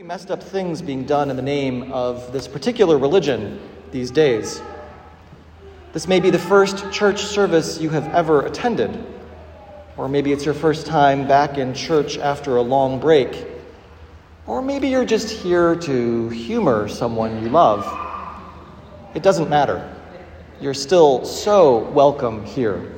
messed up things being done in the name of this particular religion these days. This may be the first church service you have ever attended, or maybe it's your first time back in church after a long break, or maybe you're just here to humor someone you love. It doesn't matter. You're still so welcome here.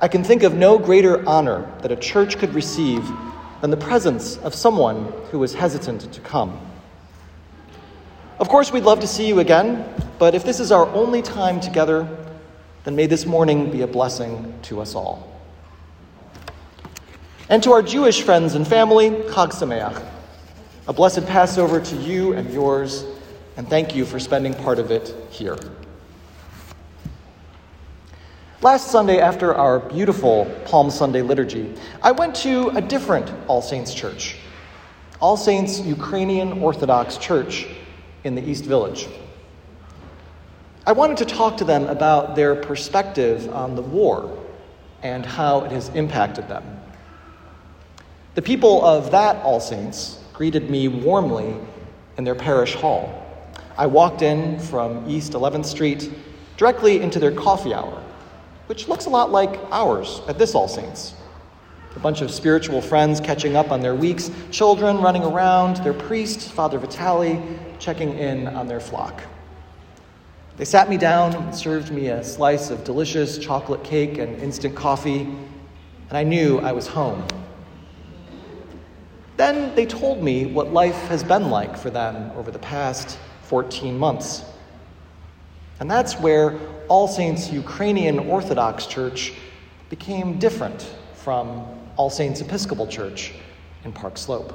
I can think of no greater honor that a church could receive than the presence of someone who was hesitant to come. Of course, we'd love to see you again, but if this is our only time together, then may this morning be a blessing to us all. And to our Jewish friends and family, Chag Sameach, a blessed Passover to you and yours, and thank you for spending part of it here. Last Sunday, after our beautiful Palm Sunday liturgy, I went to a different All Saints church, All Saints Ukrainian Orthodox Church in the East Village. I wanted to talk to them about their perspective on the war and how it has impacted them. The people of that All Saints greeted me warmly in their parish hall. I walked in from East 11th Street directly into their coffee hour which looks a lot like ours at this All Saints. A bunch of spiritual friends catching up on their weeks, children running around, their priest, Father Vitali, checking in on their flock. They sat me down and served me a slice of delicious chocolate cake and instant coffee, and I knew I was home. Then they told me what life has been like for them over the past 14 months. And that's where All Saints Ukrainian Orthodox Church became different from All Saints Episcopal Church in Park Slope.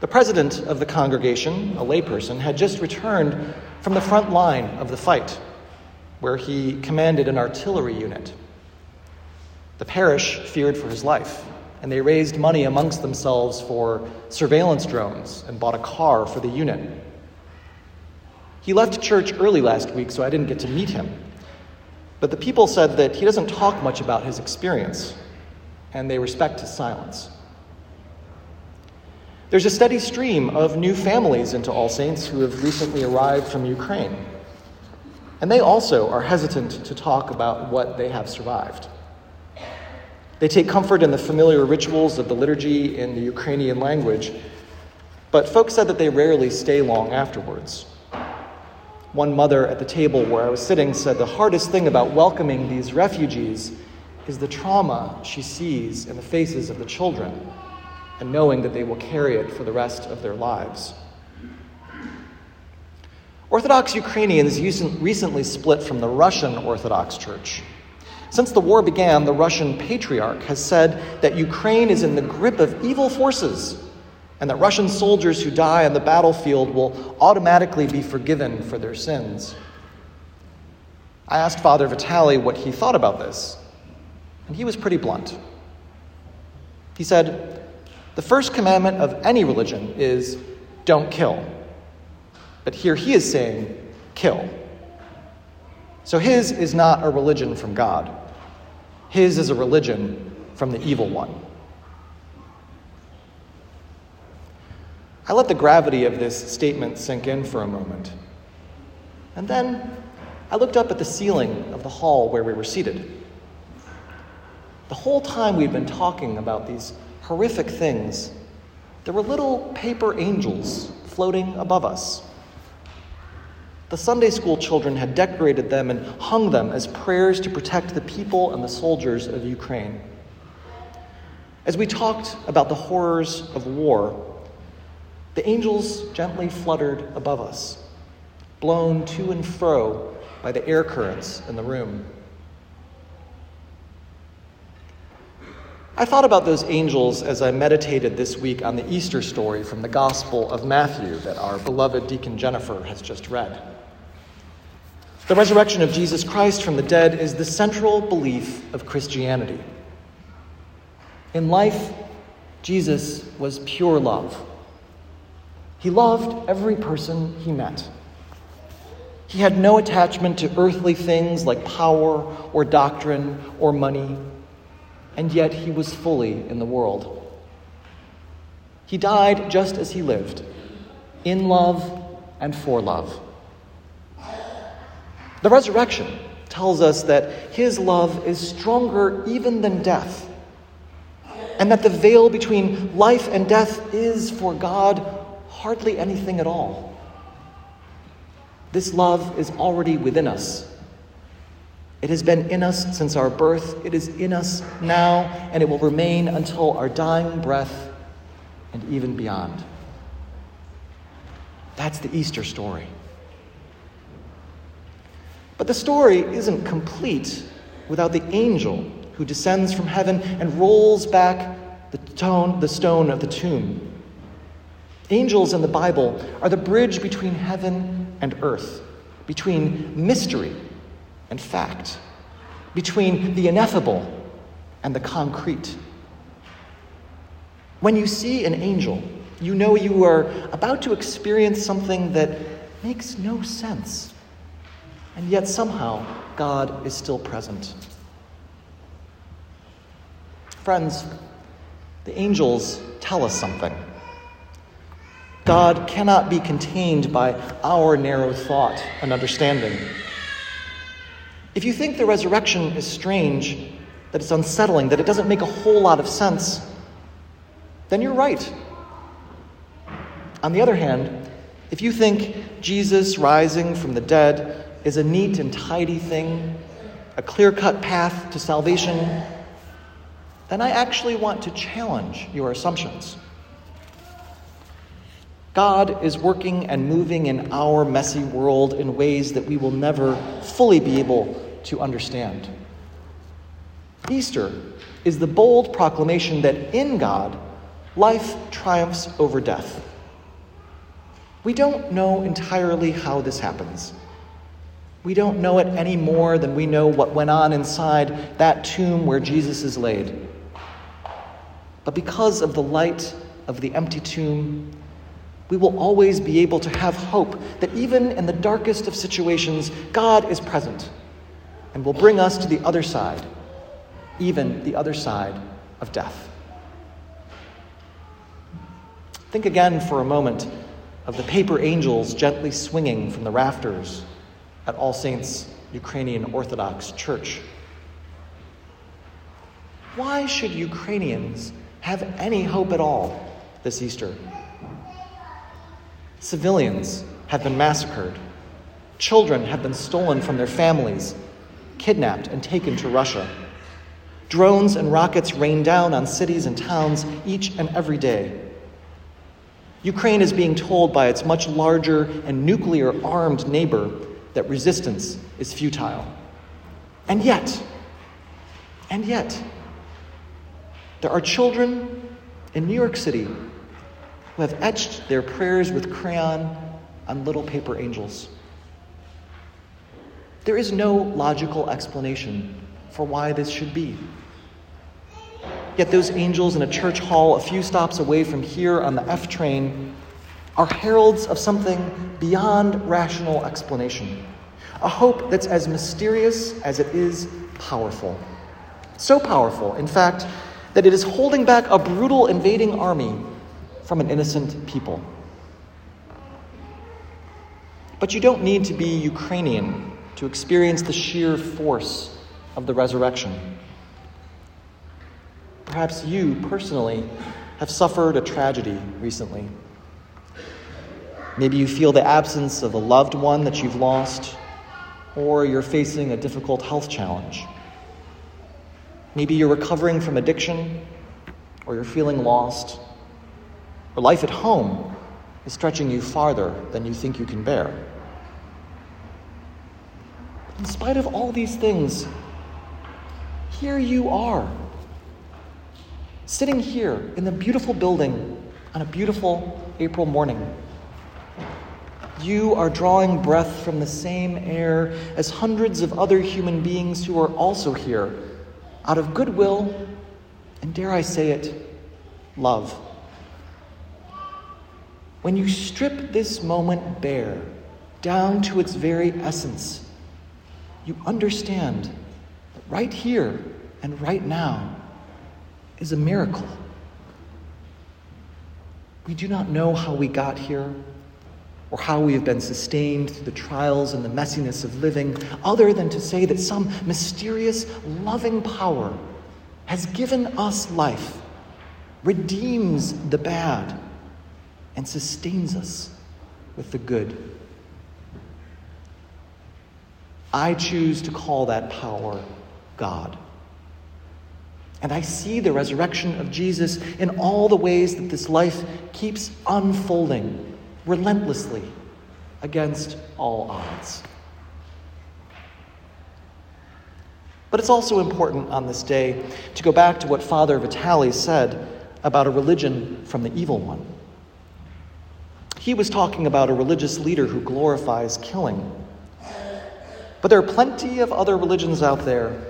The president of the congregation, a layperson, had just returned from the front line of the fight, where he commanded an artillery unit. The parish feared for his life, and they raised money amongst themselves for surveillance drones and bought a car for the unit. He left church early last week, so I didn't get to meet him. But the people said that he doesn't talk much about his experience, and they respect his silence. There's a steady stream of new families into All Saints who have recently arrived from Ukraine. And they also are hesitant to talk about what they have survived. They take comfort in the familiar rituals of the liturgy in the Ukrainian language, but folks said that they rarely stay long afterwards. One mother at the table where I was sitting said the hardest thing about welcoming these refugees is the trauma she sees in the faces of the children and knowing that they will carry it for the rest of their lives. Orthodox Ukrainians recently split from the Russian Orthodox Church. Since the war began, the Russian patriarch has said that Ukraine is in the grip of evil forces and that Russian soldiers who die on the battlefield will automatically be forgiven for their sins. I asked Father Vitali what he thought about this, and he was pretty blunt. He said, The first commandment of any religion is don't kill. But here he is saying, kill. So his is not a religion from God, his is a religion from the evil one. I let the gravity of this statement sink in for a moment. And then I looked up at the ceiling of the hall where we were seated. The whole time we'd been talking about these horrific things, there were little paper angels floating above us. The Sunday school children had decorated them and hung them as prayers to protect the people and the soldiers of Ukraine. As we talked about the horrors of war, the angels gently fluttered above us, blown to and fro by the air currents in the room. I thought about those angels as I meditated this week on the Easter story from the Gospel of Matthew that our beloved Deacon Jennifer has just read. The resurrection of Jesus Christ from the dead is the central belief of Christianity. In life, Jesus was pure love he loved every person he met. He had no attachment to earthly things like power or doctrine or money, and yet he was fully in the world. He died just as he lived, in love and for love. The resurrection tells us that his love is stronger even than death, and that the veil between life and death is, for God, hardly anything at all. This love is already within us. It has been in us since our birth, it is in us now, and it will remain until our dying breath and even beyond. That's the Easter story. But the story isn't complete without the angel who descends from heaven and rolls back the, tone, the stone of the tomb. Angels in the Bible are the bridge between heaven and earth, between mystery and fact, between the ineffable and the concrete. When you see an angel, you know you are about to experience something that makes no sense. And yet somehow God is still present. Friends, the angels tell us something. God cannot be contained by our narrow thought and understanding. If you think the resurrection is strange, that it's unsettling, that it doesn't make a whole lot of sense, then you're right. On the other hand, if you think Jesus rising from the dead is a neat and tidy thing, a clear cut path to salvation, then I actually want to challenge your assumptions. God is working and moving in our messy world in ways that we will never fully be able to understand. Easter is the bold proclamation that in God, life triumphs over death. We don't know entirely how this happens. We don't know it any more than we know what went on inside that tomb where Jesus is laid. But because of the light of the empty tomb, we will always be able to have hope that even in the darkest of situations, God is present and will bring us to the other side, even the other side of death. Think again for a moment of the paper angels gently swinging from the rafters at All Saints Ukrainian Orthodox Church. Why should Ukrainians have any hope at all this Easter? Civilians have been massacred. Children have been stolen from their families, kidnapped, and taken to Russia. Drones and rockets rain down on cities and towns each and every day. Ukraine is being told by its much larger and nuclear armed neighbor that resistance is futile. And yet, and yet, there are children in New York City who have etched their prayers with crayon on little paper angels. There is no logical explanation for why this should be. Yet those angels in a church hall a few stops away from here on the F train are heralds of something beyond rational explanation. A hope that's as mysterious as it is powerful. So powerful, in fact, that it is holding back a brutal invading army from an innocent people. But you don't need to be Ukrainian to experience the sheer force of the resurrection. Perhaps you personally have suffered a tragedy recently. Maybe you feel the absence of a loved one that you've lost, or you're facing a difficult health challenge. Maybe you're recovering from addiction, or you're feeling lost or life at home is stretching you farther than you think you can bear. In spite of all these things, here you are, sitting here in the beautiful building on a beautiful April morning. You are drawing breath from the same air as hundreds of other human beings who are also here out of goodwill and, dare I say it, love. When you strip this moment bare, down to its very essence, you understand that right here and right now is a miracle. We do not know how we got here or how we have been sustained through the trials and the messiness of living, other than to say that some mysterious, loving power has given us life, redeems the bad, and sustains us with the good. I choose to call that power God. And I see the resurrection of Jesus in all the ways that this life keeps unfolding relentlessly against all odds. But it's also important on this day to go back to what Father Vitali said about a religion from the evil one. He was talking about a religious leader who glorifies killing. But there are plenty of other religions out there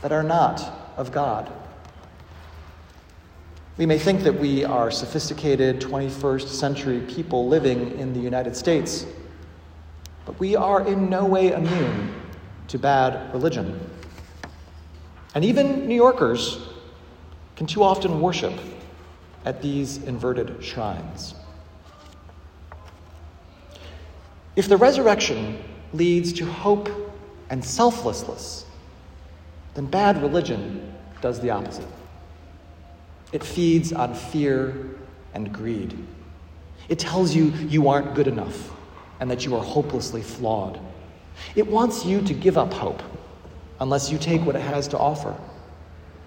that are not of God. We may think that we are sophisticated 21st century people living in the United States, but we are in no way immune to bad religion. And even New Yorkers can too often worship at these inverted shrines. If the resurrection leads to hope and selflessness, then bad religion does the opposite. It feeds on fear and greed. It tells you you aren't good enough and that you are hopelessly flawed. It wants you to give up hope unless you take what it has to offer,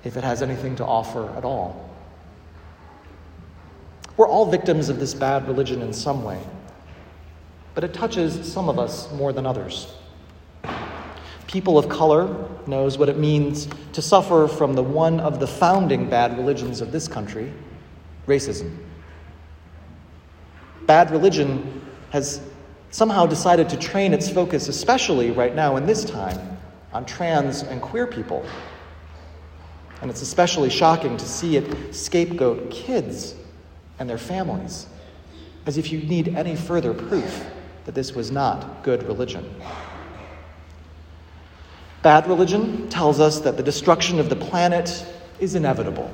if it has anything to offer at all. We're all victims of this bad religion in some way, but it touches some of us more than others people of color knows what it means to suffer from the one of the founding bad religions of this country racism. Bad religion has somehow decided to train its focus, especially right now in this time, on trans and queer people. And it's especially shocking to see it scapegoat kids and their families, as if you need any further proof that this was not good religion. Bad religion tells us that the destruction of the planet is inevitable,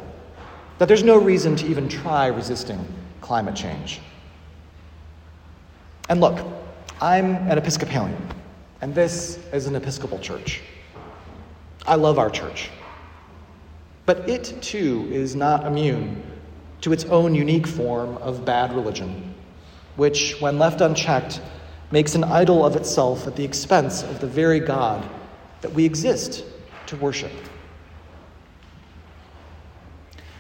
that there's no reason to even try resisting climate change. And look, I'm an Episcopalian, and this is an Episcopal church. I love our church. But it, too, is not immune to its own unique form of bad religion, which, when left unchecked, makes an idol of itself at the expense of the very God that we exist to worship.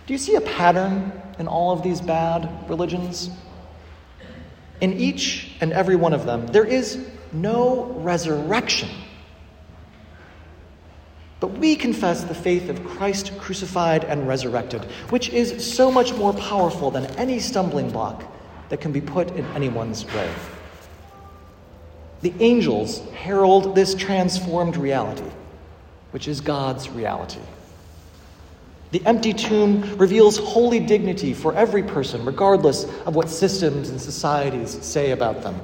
Do you see a pattern in all of these bad religions? In each and every one of them, there is no resurrection. But we confess the faith of Christ crucified and resurrected, which is so much more powerful than any stumbling block that can be put in anyone's way. The angels herald this transformed reality, which is God's reality. The empty tomb reveals holy dignity for every person, regardless of what systems and societies say about them.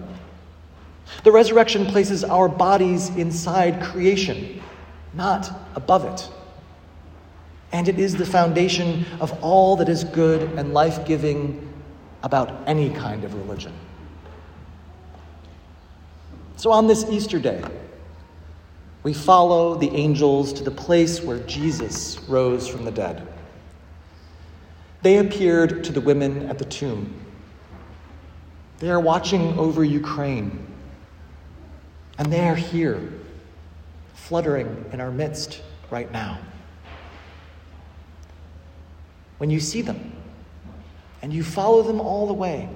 The resurrection places our bodies inside creation, not above it. And it is the foundation of all that is good and life giving about any kind of religion. So on this Easter day, we follow the angels to the place where Jesus rose from the dead. They appeared to the women at the tomb. They are watching over Ukraine. And they are here, fluttering in our midst right now. When you see them and you follow them all the way,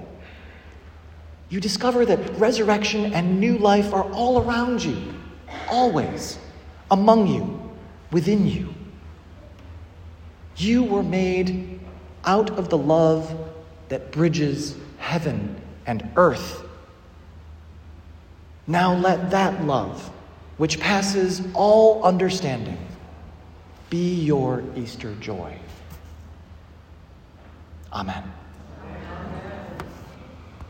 you discover that resurrection and new life are all around you, always, among you, within you. You were made out of the love that bridges heaven and earth. Now let that love, which passes all understanding, be your Easter joy. Amen.